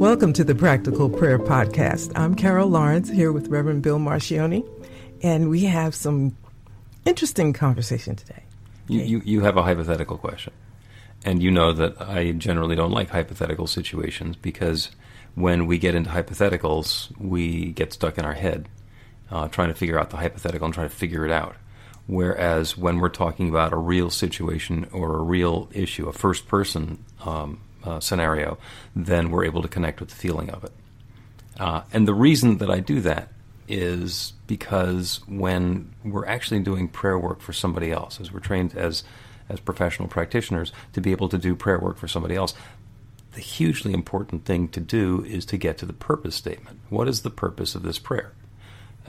Welcome to the Practical Prayer Podcast. I'm Carol Lawrence here with Reverend Bill Marcioni, and we have some interesting conversation today. You, you, you have a hypothetical question. And you know that I generally don't like hypothetical situations because when we get into hypotheticals, we get stuck in our head uh, trying to figure out the hypothetical and trying to figure it out. Whereas when we're talking about a real situation or a real issue, a first person um, uh, scenario, then we're able to connect with the feeling of it. Uh, and the reason that I do that is because when we're actually doing prayer work for somebody else, as we're trained as as professional practitioners to be able to do prayer work for somebody else, the hugely important thing to do is to get to the purpose statement. What is the purpose of this prayer?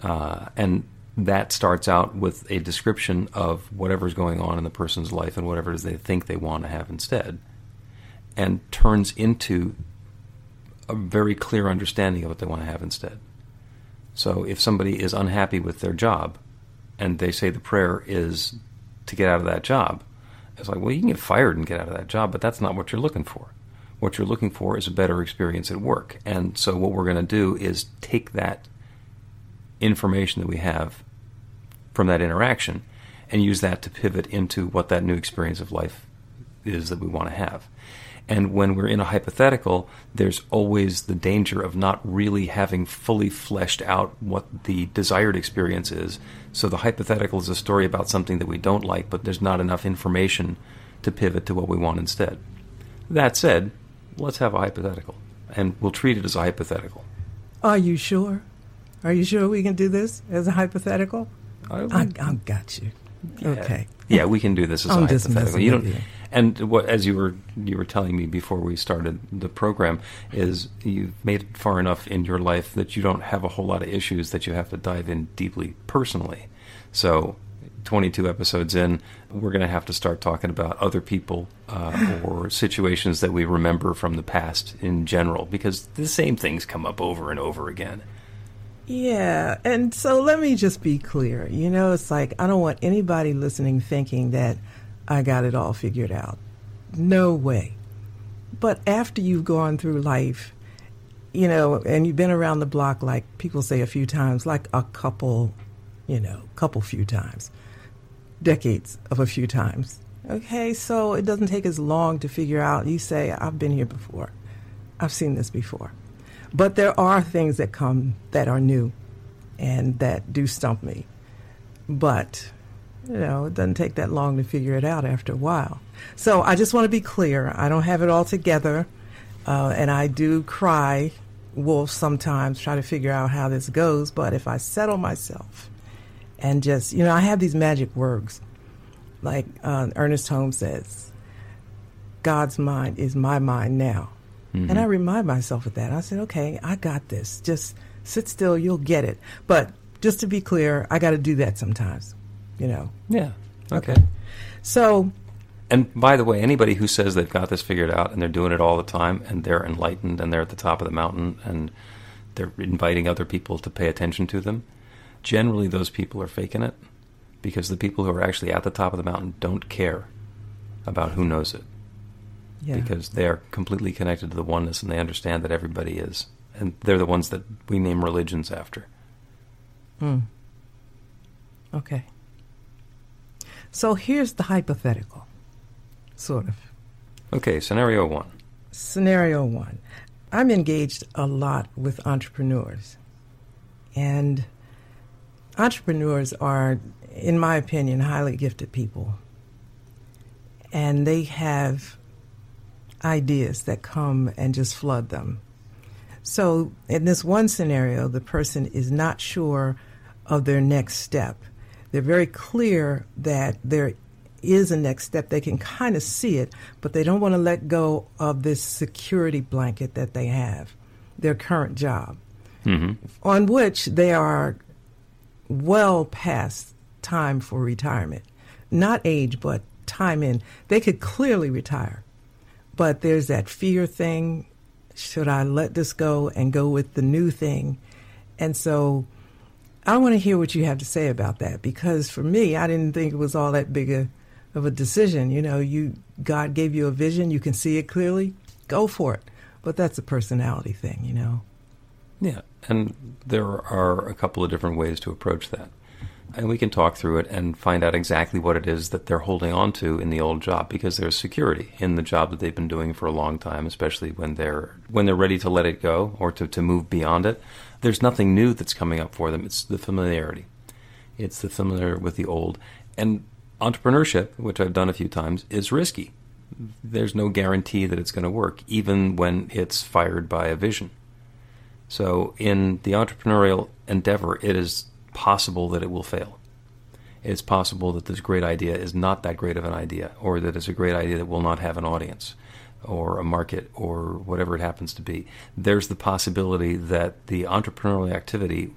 Uh, and that starts out with a description of whatever's going on in the person's life and whatever it is they think they want to have instead and turns into a very clear understanding of what they want to have instead. So if somebody is unhappy with their job and they say the prayer is to get out of that job, it's like, well, you can get fired and get out of that job, but that's not what you're looking for. What you're looking for is a better experience at work. And so what we're going to do is take that information that we have from that interaction and use that to pivot into what that new experience of life is that we want to have. And when we're in a hypothetical, there's always the danger of not really having fully fleshed out what the desired experience is. So the hypothetical is a story about something that we don't like, but there's not enough information to pivot to what we want instead. That said, let's have a hypothetical, and we'll treat it as a hypothetical. Are you sure? Are you sure we can do this as a hypothetical? I, I, I got you. Yeah. Okay. Yeah, we can do this as I'm a hypothetical. You don't, you. And what as you were you were telling me before we started the program is you've made it far enough in your life that you don't have a whole lot of issues that you have to dive in deeply personally. So. 22 episodes in, we're going to have to start talking about other people uh, or situations that we remember from the past in general because the same things come up over and over again. Yeah, and so let me just be clear. You know, it's like I don't want anybody listening thinking that I got it all figured out. No way. But after you've gone through life, you know, and you've been around the block, like people say a few times, like a couple, you know, couple few times, decades of a few times. Okay, so it doesn't take as long to figure out. You say, I've been here before, I've seen this before. But there are things that come that are new and that do stump me. But, you know, it doesn't take that long to figure it out after a while. So I just want to be clear. I don't have it all together. Uh, and I do cry wolf sometimes, try to figure out how this goes. But if I settle myself and just, you know, I have these magic words. Like uh, Ernest Holmes says, God's mind is my mind now. And I remind myself of that. I said, okay, I got this. Just sit still, you'll get it. But just to be clear, I got to do that sometimes, you know. Yeah. Okay. So, And by the way, anybody who says they've got this figured out and they're doing it all the time and they're enlightened and they're at the top of the mountain and they're inviting other people to pay attention to them, generally those people are faking it because the people who are actually at the top of the mountain don't care about who knows it yeah. because they're completely connected to the oneness and they understand that everybody is. And they're the ones that we name religions after. Mm. Okay. So here's the hypothetical, sort of. Okay, scenario one. Scenario one I'm engaged a lot with entrepreneurs. And entrepreneurs are, in my opinion, highly gifted people. And they have ideas that come and just flood them. So, in this one scenario, the person is not sure of their next step. They're very clear that there is a next step. They can kind of see it, but they don't want to let go of this security blanket that they have, their current job, mm-hmm. on which they are well past time for retirement. Not age, but time in. They could clearly retire, but there's that fear thing. Should I let this go and go with the new thing? And so I want to hear what you have to say about that because for me, I didn't think it was all that big a of a decision. You know, you God gave you a vision, you can see it clearly, go for it. But that's a personality thing, you know. Yeah, and there are a couple of different ways to approach that. And we can talk through it and find out exactly what it is that they're holding on to in the old job because there's security in the job that they've been doing for a long time, especially when they're when they're ready to let it go or to, to move beyond it. There's nothing new that's coming up for them. It's the familiarity. It's the familiar with the old. And entrepreneurship, which I've done a few times, is risky. There's no guarantee that it's going to work, even when it's fired by a vision. So, in the entrepreneurial endeavor, it is possible that it will fail. It's possible that this great idea is not that great of an idea, or that it's a great idea that will not have an audience, or a market, or whatever it happens to be. There's the possibility that the entrepreneurial activity,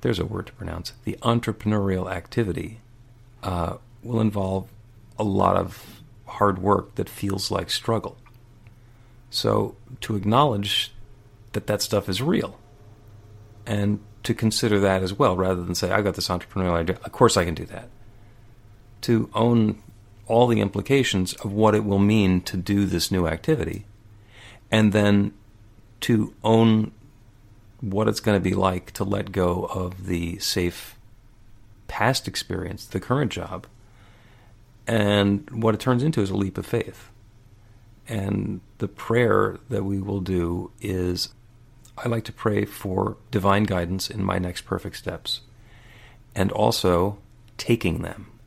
there's a word to pronounce, the entrepreneurial activity uh, will involve a lot of hard work that feels like struggle. So to acknowledge that that stuff is real and to consider that as well rather than say, I got this entrepreneurial idea, of course I can do that. To own all the implications of what it will mean to do this new activity and then to own what it's going to be like to let go of the safe past experience, the current job, and what it turns into is a leap of faith. And the prayer that we will do is I like to pray for divine guidance in my next perfect steps and also taking them.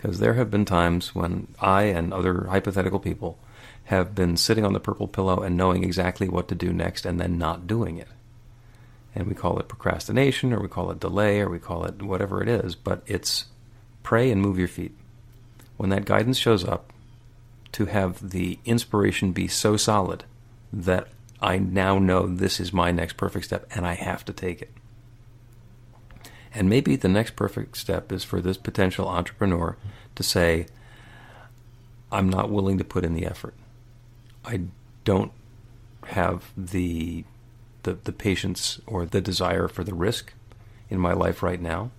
Because there have been times when I and other hypothetical people have been sitting on the purple pillow and knowing exactly what to do next and then not doing it and we call it procrastination or we call it delay or we call it whatever it is, but it's pray and move your feet. When that guidance shows up, to have the inspiration be so solid that I now know this is my next perfect step and I have to take it. And maybe the next perfect step is for this potential entrepreneur to say, I'm not willing to put in the effort. I don't have the the, the patience or the desire for the risk in my life right now.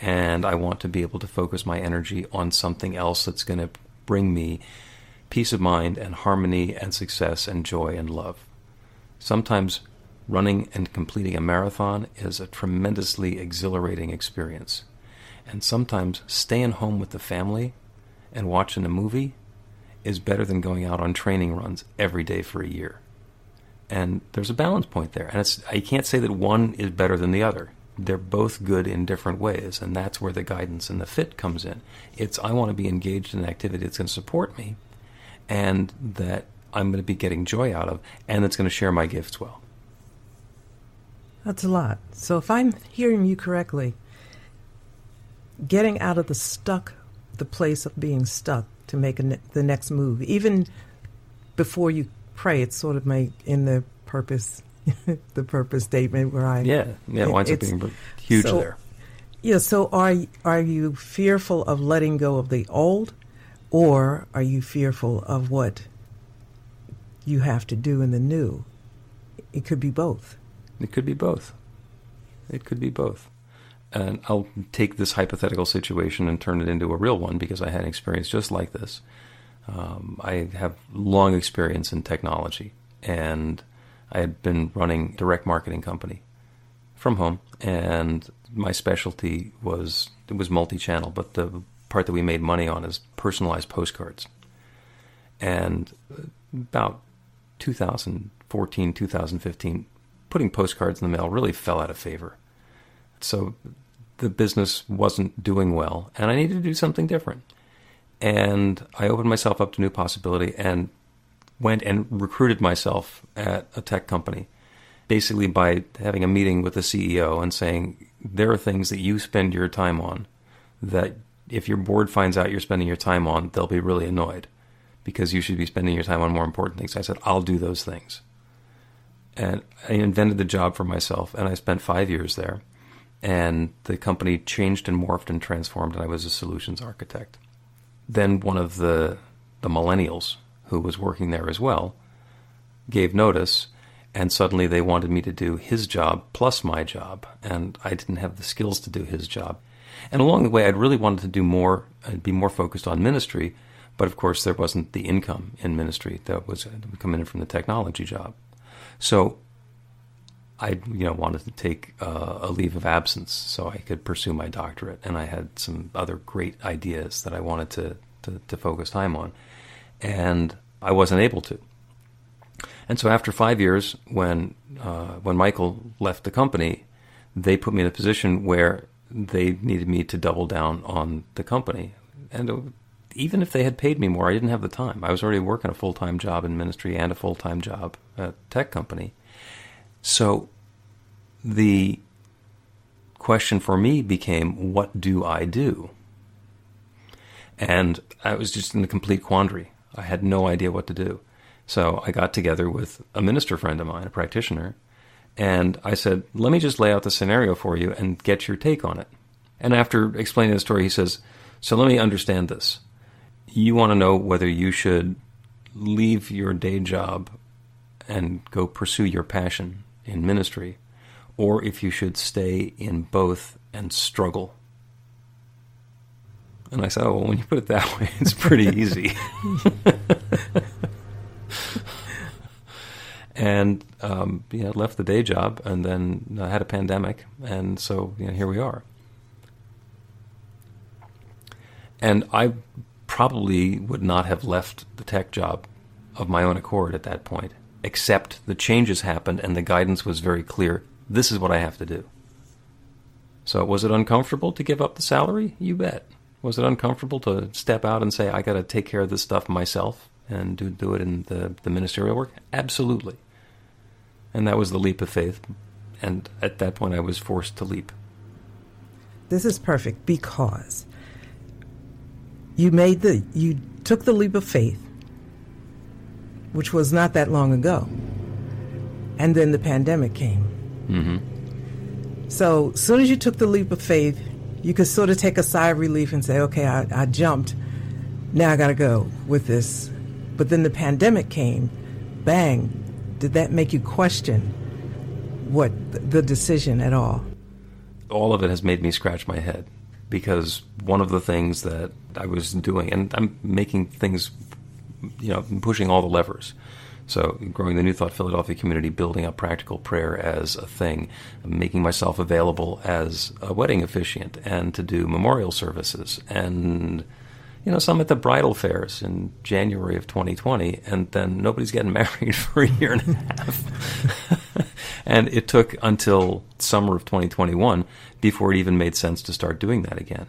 And I want to be able to focus my energy on something else that's going to bring me peace of mind and harmony and success and joy and love. Sometimes running and completing a marathon is a tremendously exhilarating experience. And sometimes staying home with the family and watching a movie is better than going out on training runs every day for a year and there's a balance point there. And it's I can't say that one is better than the other. They're both good in different ways, and that's where the guidance and the fit comes in. It's I want to be engaged in an activity that's going to support me, and that I'm going to be getting joy out of, and that's going to share my gifts well. That's a lot. So if I'm hearing you correctly, getting out of the stuck, the place of being stuck to make ne- the next move, even before you pray. It's sort of my in the purpose, the purpose statement where I yeah yeah it winds up being huge so, there. Yeah. So are are you fearful of letting go of the old, or are you fearful of what you have to do in the new? It could be both. It could be both. It could be both. And I'll take this hypothetical situation and turn it into a real one because I had an experience just like this. Um, I have long experience in technology, and I had been running direct marketing company from home, and my specialty was it was multi-channel, but the part that we made money on is personalized postcards. And about 2014, 2015, putting postcards in the mail really fell out of favor. So the business wasn't doing well, and I needed to do something different. And I opened myself up to new possibility and went and recruited myself at a tech company, basically by having a meeting with the CEO and saying, there are things that you spend your time on that if your board finds out you're spending your time on, they'll be really annoyed because you should be spending your time on more important things. I said, I'll do those things. And I invented the job for myself, and I spent five years there. And the company changed and morphed and transformed, and I was a solutions architect. Then one of the, the millennials who was working there as well gave notice, and suddenly they wanted me to do his job plus my job, and I didn't have the skills to do his job. And along the way, I'd really wanted to do more, I'd be more focused on ministry, but of course, there wasn't the income in ministry that was coming in from the technology job. So I, you know, wanted to take uh, a leave of absence so I could pursue my doctorate, and I had some other great ideas that I wanted to to, to focus time on, and I wasn't able to. And so after five years, when uh, when Michael left the company, they put me in a position where they needed me to double down on the company, and even if they had paid me more, I didn't have the time. I was already working a full time job in ministry and a full time job at a tech company. So the question for me became, what do I do? And I was just in a complete quandary. I had no idea what to do. So I got together with a minister friend of mine, a practitioner, and I said, let me just lay out the scenario for you and get your take on it. And after explaining the story, he says, so let me understand this you want to know whether you should leave your day job and go pursue your passion in ministry, or if you should stay in both and struggle. And I said, oh, well, when you put it that way, it's pretty easy. and um, left the day job, and then I had a pandemic, and so you know, here we are. And I probably would not have left the tech job of my own accord at that point, except the changes happened and the guidance was very clear. This is what I have to do. So, was it uncomfortable to give up the salary? You bet. Was it uncomfortable to step out and say, I got to take care of this stuff myself and do, do it in the, the ministerial work? Absolutely. And that was the leap of faith. And at that point, I was forced to leap. This is perfect because you made the you took the leap of faith, which was not that long ago, and then the pandemic came. Mm-hmm. So as soon as you took the leap of faith, you could sort of take a sigh of relief and say, "Okay, I, I jumped. Now I got to go with this." But then the pandemic came. Bang! Did that make you question what the decision at all? All of it has made me scratch my head because one of the things that I was doing, and I'm making things, you know, pushing all the levers. So, growing the New Thought Philadelphia community, building up practical prayer as a thing, making myself available as a wedding officiant and to do memorial services, and you know, some at the bridal fairs in January of 2020, and then nobody's getting married for a year and a half. and it took until summer of 2021 before it even made sense to start doing that again.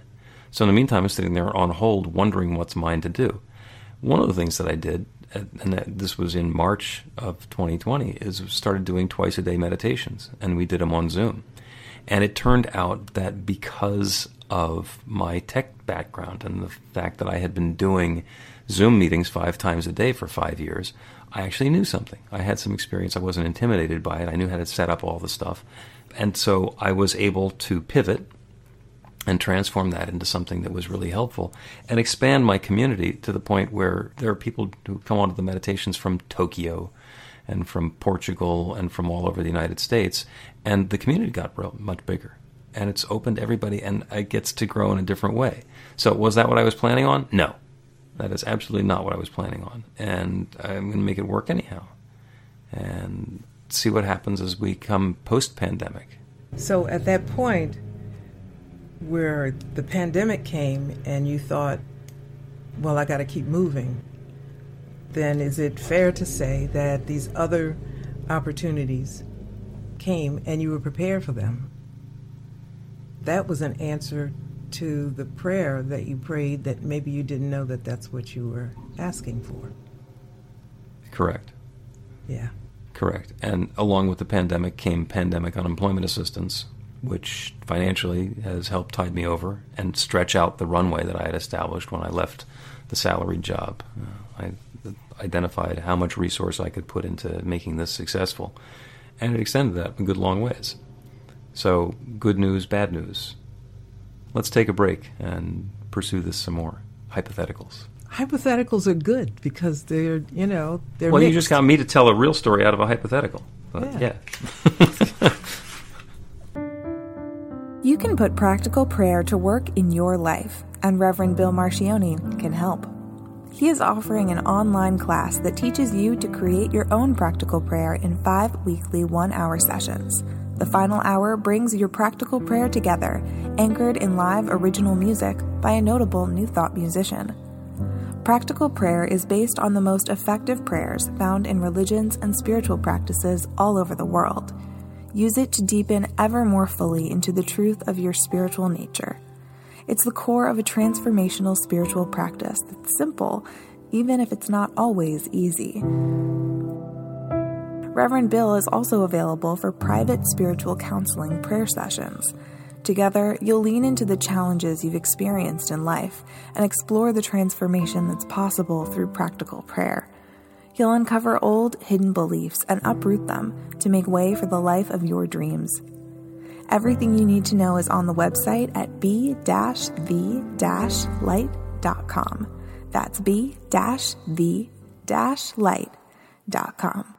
So in the meantime, I'm sitting there on hold, wondering what's mine to do. One of the things that I did, uh, and this was in March of 2020, is started doing twice a day meditations, and we did them on Zoom. And it turned out that because of my tech background and the fact that I had been doing Zoom meetings five times a day for five years, I actually knew something. I had some experience. I wasn't intimidated by it. I knew how to set up all the stuff. And so I was able to pivot and transform that into something that was really helpful and expand my community to the point where there are people who come onto the meditations from Tokyo and from Portugal and from all over the United States. And the community got real, much bigger. And it's opened everybody and it gets to grow in a different way. So, was that what I was planning on? No. That is absolutely not what I was planning on. And I'm going to make it work anyhow. And see what happens as we come post pandemic. So, at that point, where the pandemic came and you thought, well, I got to keep moving, then is it fair to say that these other opportunities came and you were prepared for them? That was an answer to the prayer that you prayed that maybe you didn't know that that's what you were asking for. Correct. Yeah. Correct. And along with the pandemic came pandemic unemployment assistance, which financially has helped tide me over and stretch out the runway that I had established when I left the salaried job. Uh, I identified how much resource I could put into making this successful, and it extended that a good long ways. So, good news, bad news. Let's take a break and pursue this some more. Hypotheticals. Hypotheticals are good because they're, you know, they're. Well, mixed. you just got me to tell a real story out of a hypothetical. But Yeah. yeah. You can put practical prayer to work in your life, and Reverend Bill Marcioni can help. He is offering an online class that teaches you to create your own practical prayer in five weekly one hour sessions. The final hour brings your practical prayer together, anchored in live original music by a notable New Thought musician. Practical prayer is based on the most effective prayers found in religions and spiritual practices all over the world. Use it to deepen ever more fully into the truth of your spiritual nature. It's the core of a transformational spiritual practice that's simple, even if it's not always easy. Reverend Bill is also available for private spiritual counseling prayer sessions. Together, you'll lean into the challenges you've experienced in life and explore the transformation that's possible through practical prayer. You'll uncover old, hidden beliefs and uproot them to make way for the life of your dreams. Everything you need to know is on the website at b-v-light.com. That's b-v-light.com.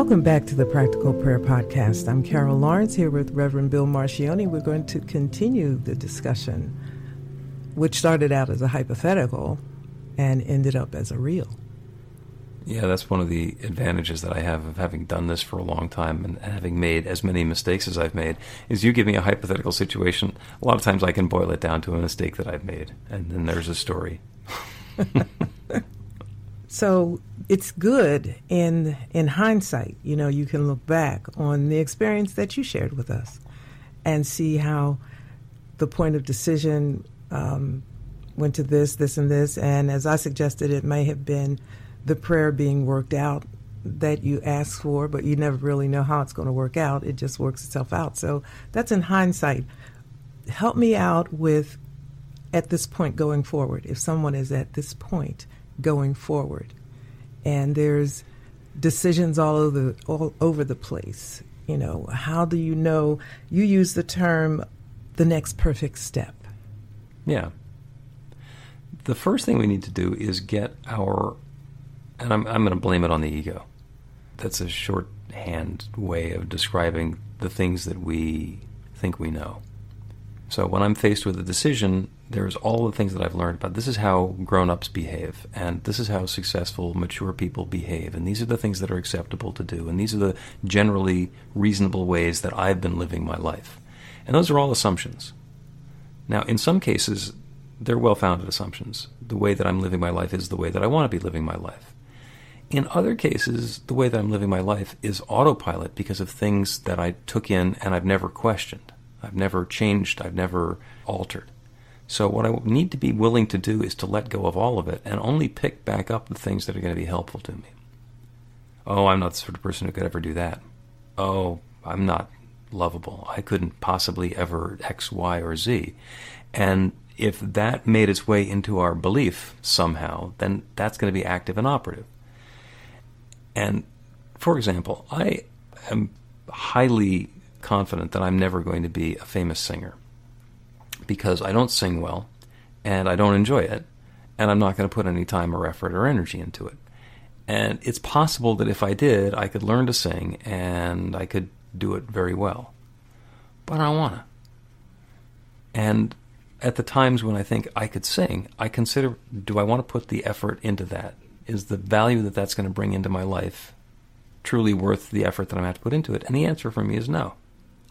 Welcome back to the Practical Prayer Podcast. I'm Carol Lawrence here with Reverend Bill Marcioni. We're going to continue the discussion, which started out as a hypothetical and ended up as a real. Yeah, that's one of the advantages that I have of having done this for a long time and having made as many mistakes as I've made. Is you give me a hypothetical situation, a lot of times I can boil it down to a mistake that I've made, and then there's a story. So it's good in in hindsight. You know, you can look back on the experience that you shared with us and see how the point of decision um, went to this, this, and this. And as I suggested, it may have been the prayer being worked out that you asked for, but you never really know how it's going to work out. It just works itself out. So that's in hindsight. Help me out with at this point going forward. If someone is at this point going forward, and there's decisions all over all over the place. You know, how do you know? You use the term the next perfect step. Yeah. The first thing we need to do is get our, and I'm, I'm going to blame it on the ego. That's a shorthand way of describing the things that we think we know. So when I'm faced with a decision, there's all the things that I've learned about this is how grown-ups behave and this is how successful mature people behave and these are the things that are acceptable to do and these are the generally reasonable ways that I've been living my life. And those are all assumptions. Now, in some cases, they're well-founded assumptions. The way that I'm living my life is the way that I want to be living my life. In other cases, the way that I'm living my life is autopilot because of things that I took in and I've never questioned. I've never changed. I've never altered. So, what I need to be willing to do is to let go of all of it and only pick back up the things that are going to be helpful to me. Oh, I'm not the sort of person who could ever do that. Oh, I'm not lovable. I couldn't possibly ever X, Y, or Z. And if that made its way into our belief somehow, then that's going to be active and operative. And for example, I am highly confident that I'm never going to be a famous singer because I don't sing well and I don't enjoy it and I'm not going to put any time or effort or energy into it. And it's possible that if I did, I could learn to sing and I could do it very well. But I don't want to. And at the times when I think I could sing, I consider do I want to put the effort into that? Is the value that that's going to bring into my life truly worth the effort that I'm going to have to put into it? And the answer for me is no.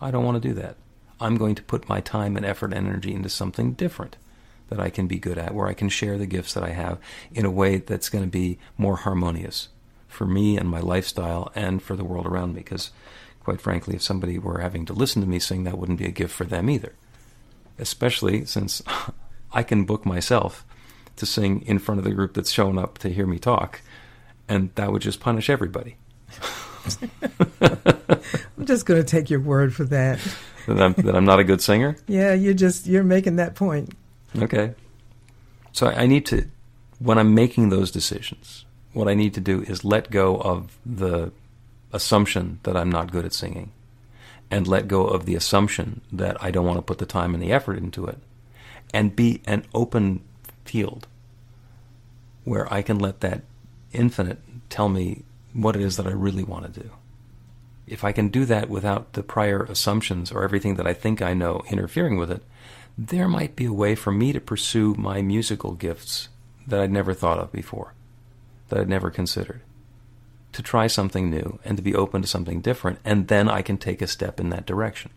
I don't want to do that. I'm going to put my time and effort and energy into something different that I can be good at, where I can share the gifts that I have in a way that's going to be more harmonious for me and my lifestyle and for the world around me. Because, quite frankly, if somebody were having to listen to me sing, that wouldn't be a gift for them either. Especially since I can book myself to sing in front of the group that's shown up to hear me talk, and that would just punish everybody. I'm just going to take your word for that. that, I'm, that I'm not a good singer? Yeah, you're just you're making that point. Okay. So I, I need to, when I'm making those decisions, what I need to do is let go of the assumption that I'm not good at singing and let go of the assumption that I don't want to put the time and the effort into it and be an open field where I can let that infinite tell me what it is that I really want to do. If I can do that without the prior assumptions or everything that I think I know interfering with it, there might be a way for me to pursue my musical gifts that I'd never thought of before, that I'd never considered. To try something new and to be open to something different, and then I can take a step in that direction.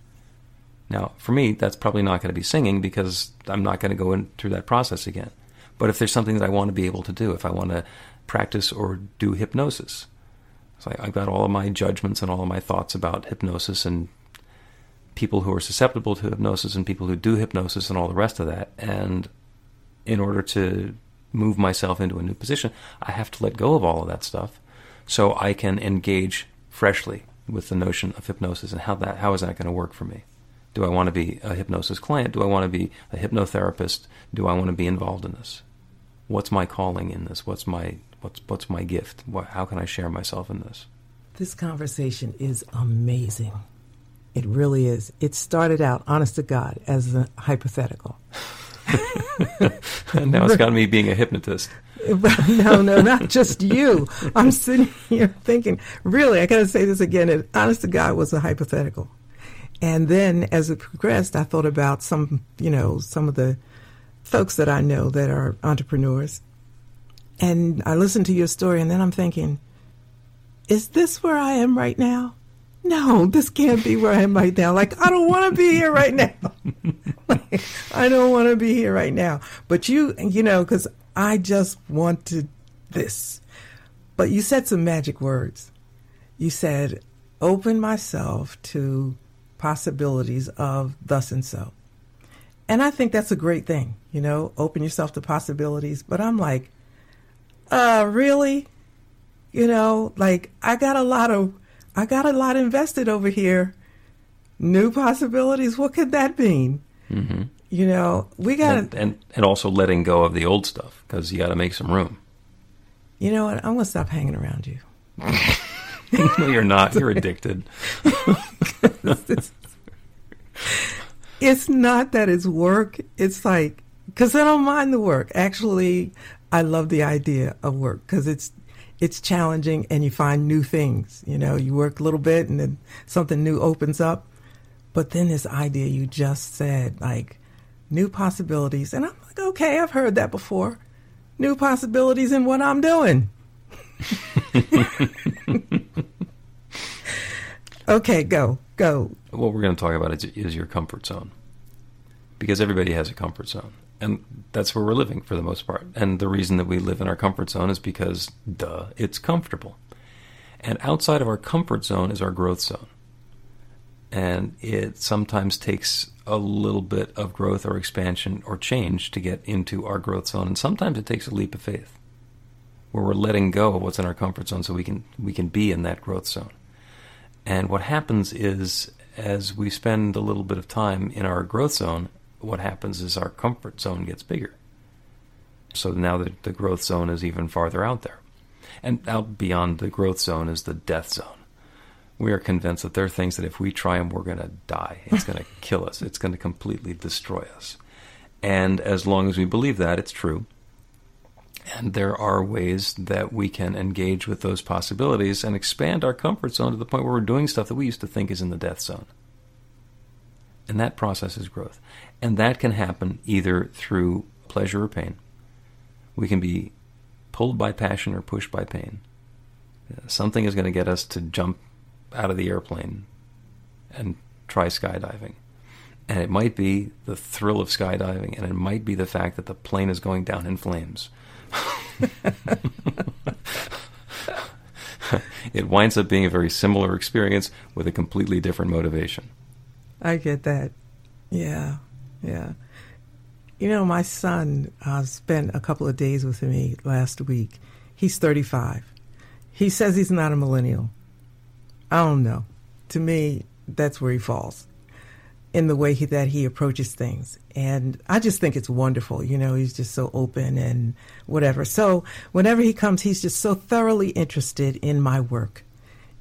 Now, for me, that's probably not going to be singing because I'm not going to go in through that process again. But if there's something that I want to be able to do, if I want to practice or do hypnosis, so I, I've got all of my judgments and all of my thoughts about hypnosis and people who are susceptible to hypnosis and people who do hypnosis and all the rest of that. And in order to move myself into a new position, I have to let go of all of that stuff so I can engage freshly with the notion of hypnosis and how that how is that going to work for me? Do I want to be a hypnosis client? Do I want to be a hypnotherapist? Do I want to be involved in this? What's my calling in this? What's my what's what's my gift? What, how can I share myself in this? This conversation is amazing. It really is. It started out, honest to God, as a hypothetical. and now it's got me being a hypnotist. no, no, not just you. I'm sitting here thinking, really, I got to say this again. It, honest to God, was a hypothetical. And then as it progressed, I thought about some, you know, some of the folks that I know that are entrepreneurs. And I listened to your story, and then I'm thinking, is this where I am right now? no, this can't be where I am right now. Like, I don't want to be here right now. like, I don't want to be here right now. But you, you know, because I just wanted this. But you said some magic words. You said, open myself to possibilities of thus and so. And I think that's a great thing, you know, open yourself to possibilities. But I'm like, uh, really? You know, like I got a lot of I got a lot invested over here. New possibilities. What could that mean? Mm-hmm. You know, we got and, and, and also letting go of the old stuff because you got to make some room. You know what? I'm gonna stop hanging around you. no, you're not. You're addicted. it's not that it's work. It's like because I don't mind the work. Actually, I love the idea of work because it's it's challenging and you find new things. You know, you work a little bit and then something new opens up. But then this idea you just said, like new possibilities. And I'm like, okay, I've heard that before. New possibilities in what I'm doing. okay, go, go. What we're going to talk about is, is your comfort zone. Because everybody has a comfort zone and that's where we're living for the most part. And the reason that we live in our comfort zone is because, duh, it's comfortable. And outside of our comfort zone is our growth zone. And it sometimes takes a little bit of growth or expansion or change to get into our growth zone. And sometimes it takes a leap of faith where we're letting go of what's in our comfort zone so we can, we can be in that growth zone. And what happens is, as we spend a little bit of time in our growth zone, what happens is our comfort zone gets bigger. So now the, the growth zone is even farther out there. And out beyond the growth zone is the death zone. We are convinced that there are things that if we try them, we're going to die. It's going to kill us. It's going to completely destroy us. And as long as we believe that, it's true. And there are ways that we can engage with those possibilities and expand our comfort zone to the point where we're doing stuff that we used to think is in the death zone. And that process is growth. And that can happen either through pleasure or pain. We can be pulled by passion or pushed by pain. Uh, something is going to get us to jump out of the airplane and try skydiving. And it might be the thrill of skydiving, and it might be the fact that the plane is going down in flames. it winds up being a very similar experience with a completely different motivation. I get that. Yeah, yeah. You know, my son uh, spent a couple of days with me last week. He's 35. He says he's not a millennial. I don't know. To me, that's where he falls in the way he, that he approaches things. And I just think it's wonderful. You know, he's just so open and whatever. So whenever he comes, he's just so thoroughly interested in my work.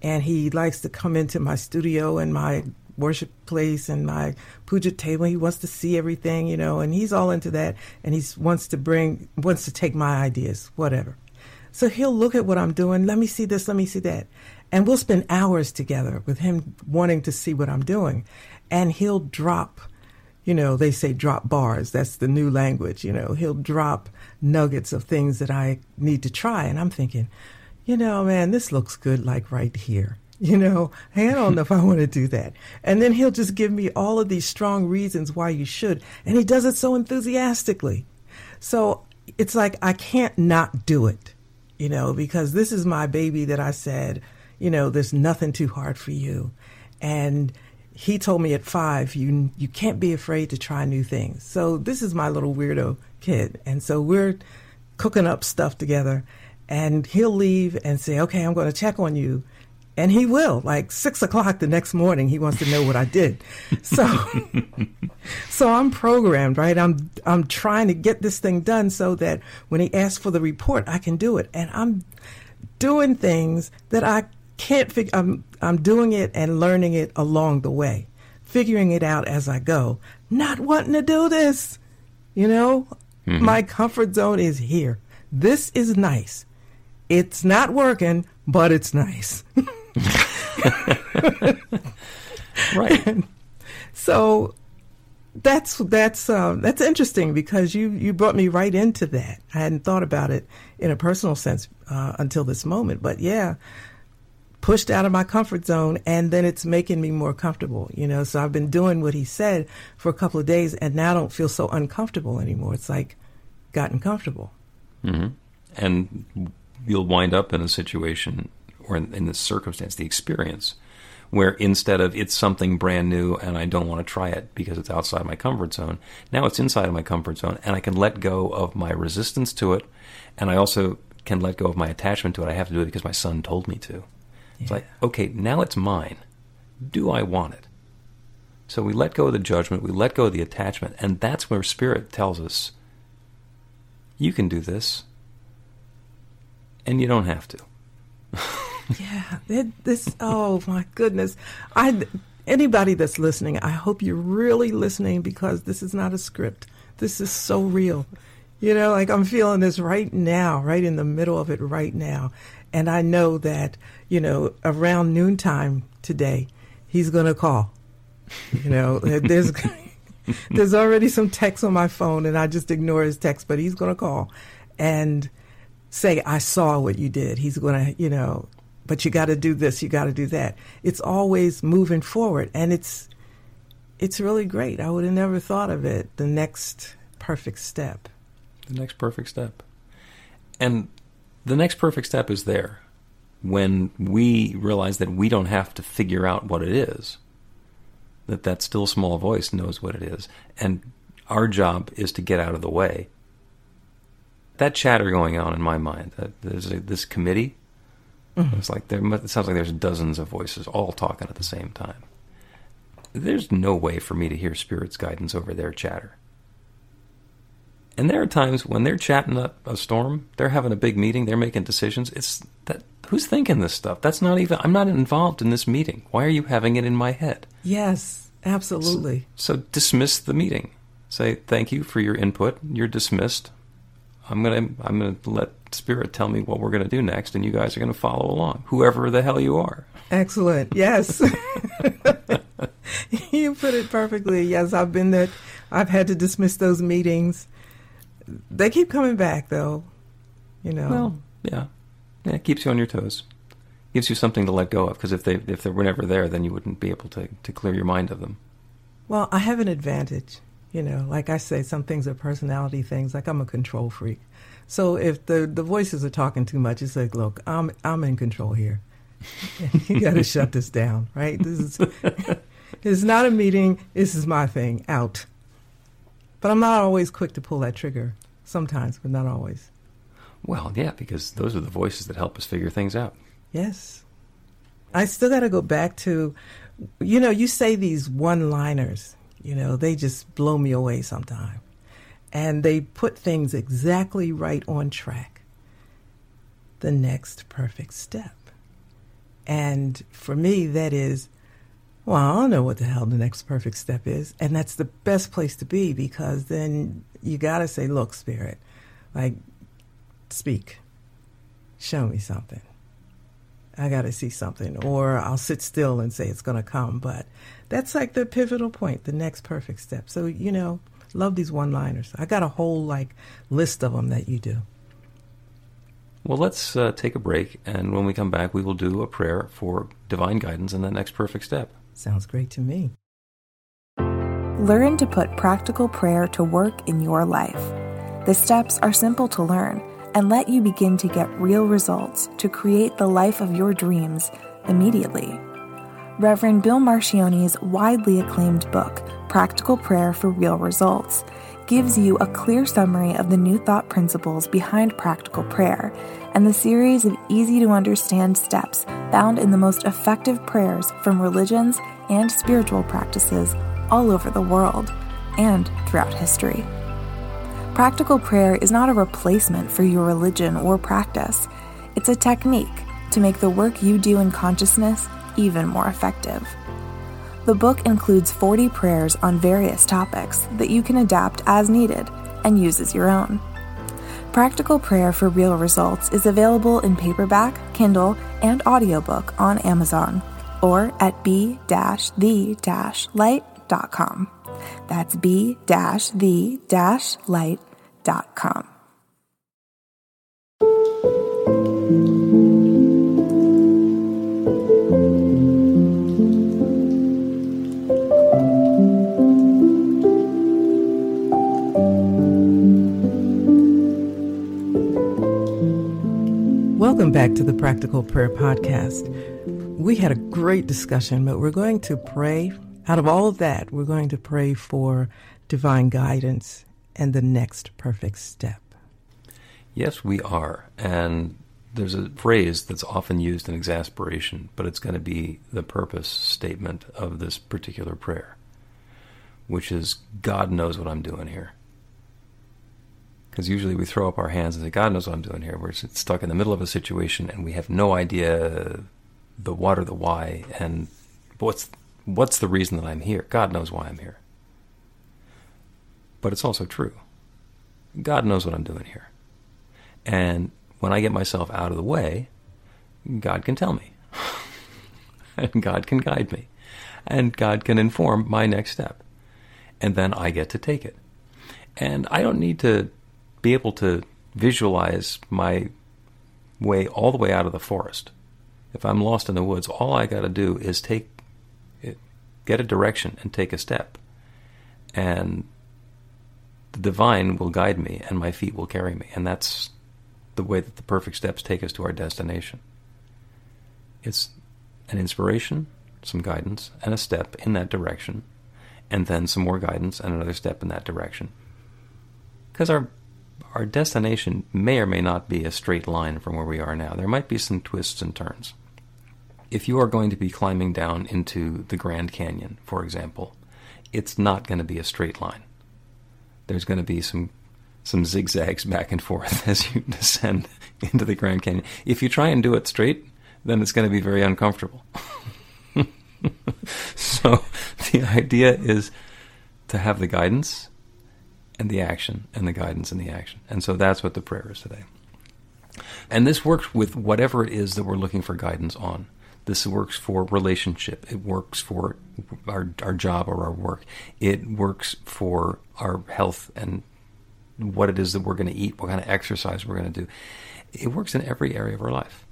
And he likes to come into my studio and my worship place and my puja table. He wants to see everything, you know, and he's all into that. And he wants to bring, wants to take my ideas, whatever. So he'll look at what I'm doing. Let me see this. Let me see that. And we'll spend hours together with him wanting to see what I'm doing and he'll drop you know they say drop bars that's the new language you know he'll drop nuggets of things that i need to try and i'm thinking you know man this looks good like right here you know hey i don't know if i want to do that. And then he'll just give me all of these strong reasons why you should and he does it so enthusiastically. So it's like i can't not do it you know because this is my baby that i said you know there's nothing too hard for you. And he told me at five, you you can't be afraid to try new things. So this is my little weirdo kid, and so we're cooking up stuff together, and he'll leave and say, "Okay, I'm going to check on you," and he will. Like six o'clock the next morning, he wants to know what I did. So, so I'm programmed, right? I'm I'm trying to get this thing done so that when he asks for the report, I can do it, and I'm doing things that I can't figure. I'm I'm doing it and learning it along the way, figuring it out as I go. Not wanting to do this, you know. Mm-hmm. My comfort zone is here. This is nice. It's not working, but it's nice. right. so that's that's um, that's interesting because you you brought me right into that. I hadn't thought about it in a personal sense uh, until this moment, but yeah, pushed out of my comfort zone and then it's making me more comfortable you know so i've been doing what he said for a couple of days and now I don't feel so uncomfortable anymore it's like gotten comfortable mm-hmm. and you'll wind up in a situation or in, in this circumstance the experience where instead of it's something brand new and I don't want to try it because it's outside my comfort zone, now it's inside of my comfort zone and I can let go of my resistance to it and I also can let go of my attachment to it. I have to do it because my son told me to. It's like, okay, now it's mine. Do I want it? So we let go of the judgment, we let go of the attachment, and that's where Spirit tells us, you can do this, and you don't have to. yeah, this. Oh my goodness, I. Anybody that's listening, I hope you're really listening because this is not a script. This is so real. You know, like I'm feeling this right now, right in the middle of it right now. And I know that, you know, around noontime today, he's going to call. You know, uh, there's there's already some text on my phone, and I just ignore his text, but he's going to call and say, I saw what you did. He's going to, you know, but you got to do this, you got to do that. It's always moving forward, and it's it's really great. I would have never thought of it. The next perfect step. The next perfect step. And the next perfect step is there when we realize that we don't have to figure out what it is that that still small voice knows what it is and our job is to get out of the way that chatter going on in my mind that there's a, this committee mm-hmm. it's like there it sounds like there's dozens of voices all talking at the same time there's no way for me to hear spirit's guidance over their chatter and there are times when they're chatting up a storm, they're having a big meeting, they're making decisions. It's that who's thinking this stuff? That's not even I'm not involved in this meeting. Why are you having it in my head? Yes, absolutely. So, so dismiss the meeting. Say thank you for your input. You're dismissed. I'm gonna I'm gonna let spirit tell me what we're gonna do next, and you guys are gonna follow along, whoever the hell you are. Excellent. Yes. you put it perfectly. Yes, I've been there. I've had to dismiss those meetings. They keep coming back, though. You know. Well, yeah, yeah, it keeps you on your toes. Gives you something to let go of because if they if they were never there, then you wouldn't be able to to clear your mind of them. Well, I have an advantage. You know, like I say, some things are personality things. Like I'm a control freak. So if the the voices are talking too much, it's like, look, I'm I'm in control here. you got to shut this down, right? This is it's not a meeting. This is my thing. Out. But I'm not always quick to pull that trigger. Sometimes, but not always. Well, yeah, because those are the voices that help us figure things out. Yes. I still got to go back to, you know, you say these one liners, you know, they just blow me away sometimes. And they put things exactly right on track. The next perfect step. And for me, that is, well, I don't know what the hell the next perfect step is. And that's the best place to be because then you got to say, look, Spirit, like, speak, show me something. I got to see something, or I'll sit still and say it's going to come. But that's like the pivotal point, the next perfect step. So, you know, love these one liners. I got a whole like list of them that you do. Well, let's uh, take a break, and when we come back, we will do a prayer for divine guidance in the next perfect step. Sounds great to me. Learn to put practical prayer to work in your life. The steps are simple to learn and let you begin to get real results to create the life of your dreams immediately. Reverend Bill Marcioni's widely acclaimed book, Practical Prayer for Real Results, gives you a clear summary of the New Thought principles behind practical prayer and the series of easy to understand steps found in the most effective prayers from religions and spiritual practices all over the world and throughout history. Practical prayer is not a replacement for your religion or practice, it's a technique to make the work you do in consciousness even more effective. The book includes 40 prayers on various topics that you can adapt as needed and use as your own. Practical Prayer for Real Results is available in paperback, Kindle, and audiobook on Amazon or at b-the-light.com. That's b-the-light.com. Welcome back to the Practical Prayer Podcast. We had a great discussion, but we're going to pray. Out of all of that, we're going to pray for divine guidance and the next perfect step. Yes, we are. And there's a phrase that's often used in exasperation, but it's going to be the purpose statement of this particular prayer, which is God knows what I'm doing here. Because usually we throw up our hands and say, God knows what I'm doing here. We're stuck in the middle of a situation and we have no idea the what or the why and what's what's the reason that I'm here. God knows why I'm here. But it's also true. God knows what I'm doing here. And when I get myself out of the way, God can tell me. and God can guide me. And God can inform my next step. And then I get to take it. And I don't need to be able to visualize my way all the way out of the forest. If I'm lost in the woods, all I got to do is take get a direction and take a step. And the divine will guide me and my feet will carry me. And that's the way that the perfect steps take us to our destination. It's an inspiration, some guidance, and a step in that direction, and then some more guidance and another step in that direction. Because our our destination may or may not be a straight line from where we are now. There might be some twists and turns. If you are going to be climbing down into the Grand Canyon, for example, it's not going to be a straight line. There's going to be some some zigzags back and forth as you descend into the Grand Canyon. If you try and do it straight, then it's going to be very uncomfortable. so the idea is to have the guidance and the action and the guidance and the action. And so that's what the prayer is today. And this works with whatever it is that we're looking for guidance on. This works for relationship. It works for our, our job or our work. It works for our health and what it is that we're going to eat, what kind of exercise we're going to do. It works in every area of our life,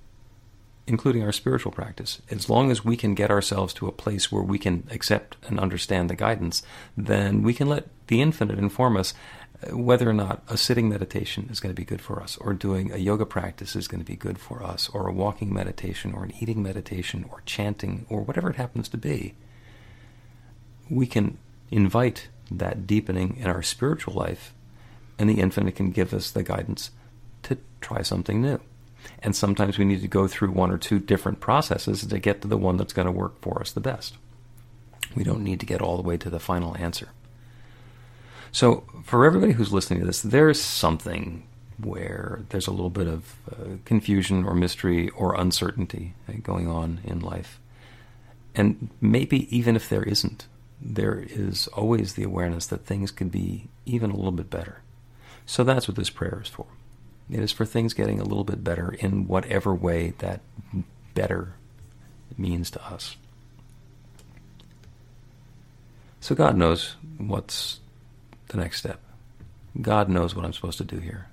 including our spiritual practice. As long as we can get ourselves to a place where we can accept and understand the guidance, then we can let the infinite inform us whether or not a sitting meditation is going to be good for us, or doing a yoga practice is going to be good for us, or a walking meditation, or an eating meditation, or chanting, or whatever it happens to be. We can invite that deepening in our spiritual life and the infinite can give us the guidance to try something new. And sometimes we need to go through one or two different processes to get to the one that's going to work for us the best. We don't need to get all the way to the final answer. So, for everybody who's listening to this, there's something where there's a little bit of uh, confusion or mystery or uncertainty uh, going on in life. And maybe even if there isn't, there is always the awareness that things could be even a little bit better. So that's what this prayer is for. It is for things getting a little bit better in whatever way that better means to us. So God knows what's the next step. God knows what I'm supposed to do here.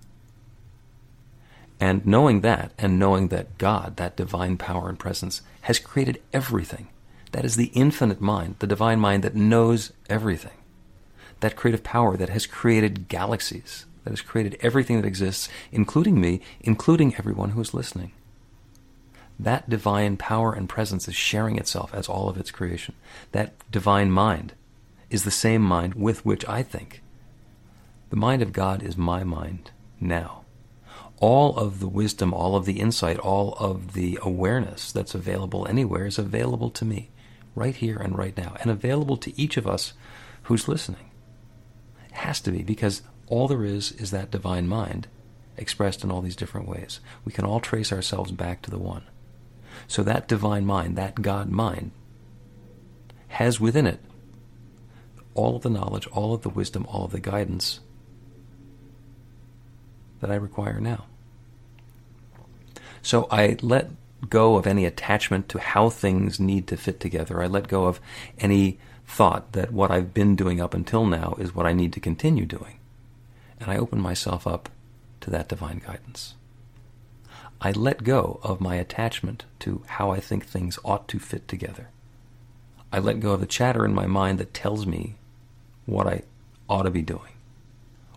And knowing that, and knowing that God, that divine power and presence, has created everything, that is the infinite mind, the divine mind that knows everything, that creative power that has created galaxies, that has created everything that exists, including me, including everyone who is listening. That divine power and presence is sharing itself as all of its creation. That divine mind is the same mind with which I think. The mind of God is my mind now. All of the wisdom, all of the insight, all of the awareness that's available anywhere is available to me, right here and right now, and available to each of us who's listening. It has to be, because all there is is that divine mind expressed in all these different ways. We can all trace ourselves back to the one. So that divine mind, that God mind, has within it all of the knowledge, all of the wisdom, all of the guidance that I require now. So I let go of any attachment to how things need to fit together. I let go of any thought that what I've been doing up until now is what I need to continue doing and I open myself up to that divine guidance. I let go of my attachment to how I think things ought to fit together. I let go of the chatter in my mind that tells me what I ought to be doing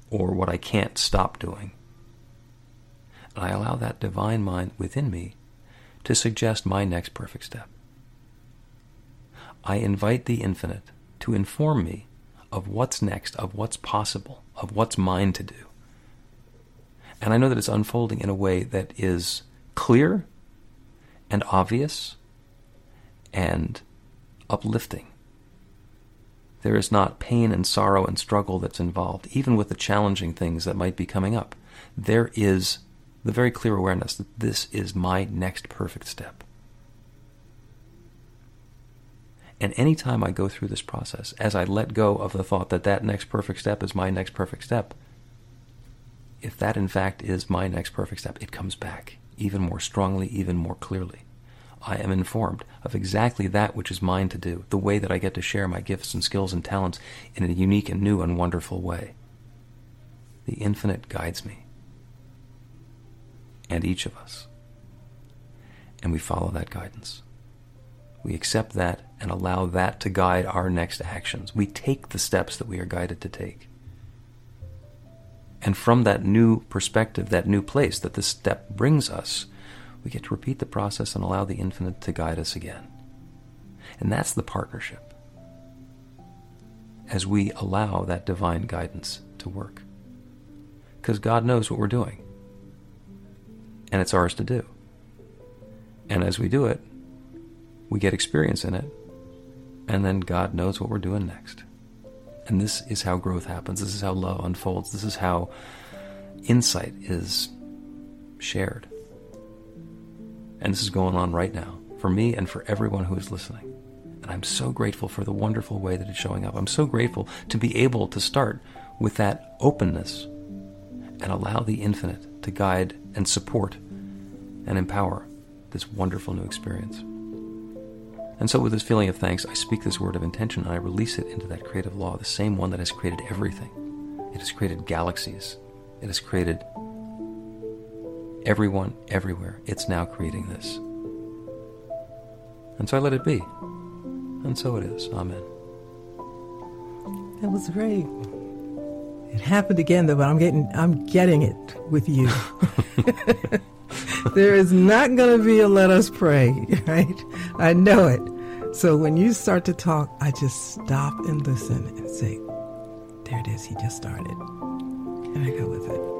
or what I can't stop doing. And I allow that divine mind within me to suggest my next perfect step. I invite the infinite to inform me of what's next, of what's possible, of what's mine to do. And I know that it's unfolding in a way that is clear and obvious and uplifting. There is not pain and sorrow and struggle that's involved, even with the challenging things that might be coming up. There is the very clear awareness that this is my next perfect step. And anytime I go through this process, as I let go of the thought that that next perfect step is my next perfect step, if that in fact is my next perfect step, it comes back even more strongly, even more clearly. I am informed of exactly that which is mine to do, the way that I get to share my gifts and skills and talents in a unique and new and wonderful way. The infinite guides me, and each of us, and we follow that guidance. We accept that and allow that to guide our next actions. We take the steps that we are guided to take. And from that new perspective, that new place that this step brings us, we get to repeat the process and allow the infinite to guide us again. And that's the partnership. As we allow that divine guidance to work. Because God knows what we're doing. And it's ours to do. And as we do it, we get experience in it, and then God knows what we're doing next. And this is how growth happens. This is how love unfolds. This is how insight is shared. And this is going on right now for me and for everyone who is listening. And I'm so grateful for the wonderful way that it's showing up. I'm so grateful to be able to start with that openness and allow the infinite to guide and support and empower this wonderful new experience. And so, with this feeling of thanks, I speak this word of intention and I release it into that creative law, the same one that has created everything. It has created galaxies, it has created everyone, everywhere. It's now creating this. And so I let it be. And so it is. Amen. That was great. It happened again though, but I'm getting I'm getting it with you. there is not going to be a let us pray, right? I know it. So when you start to talk, I just stop and listen and say, there it is, he just started. And I go with it.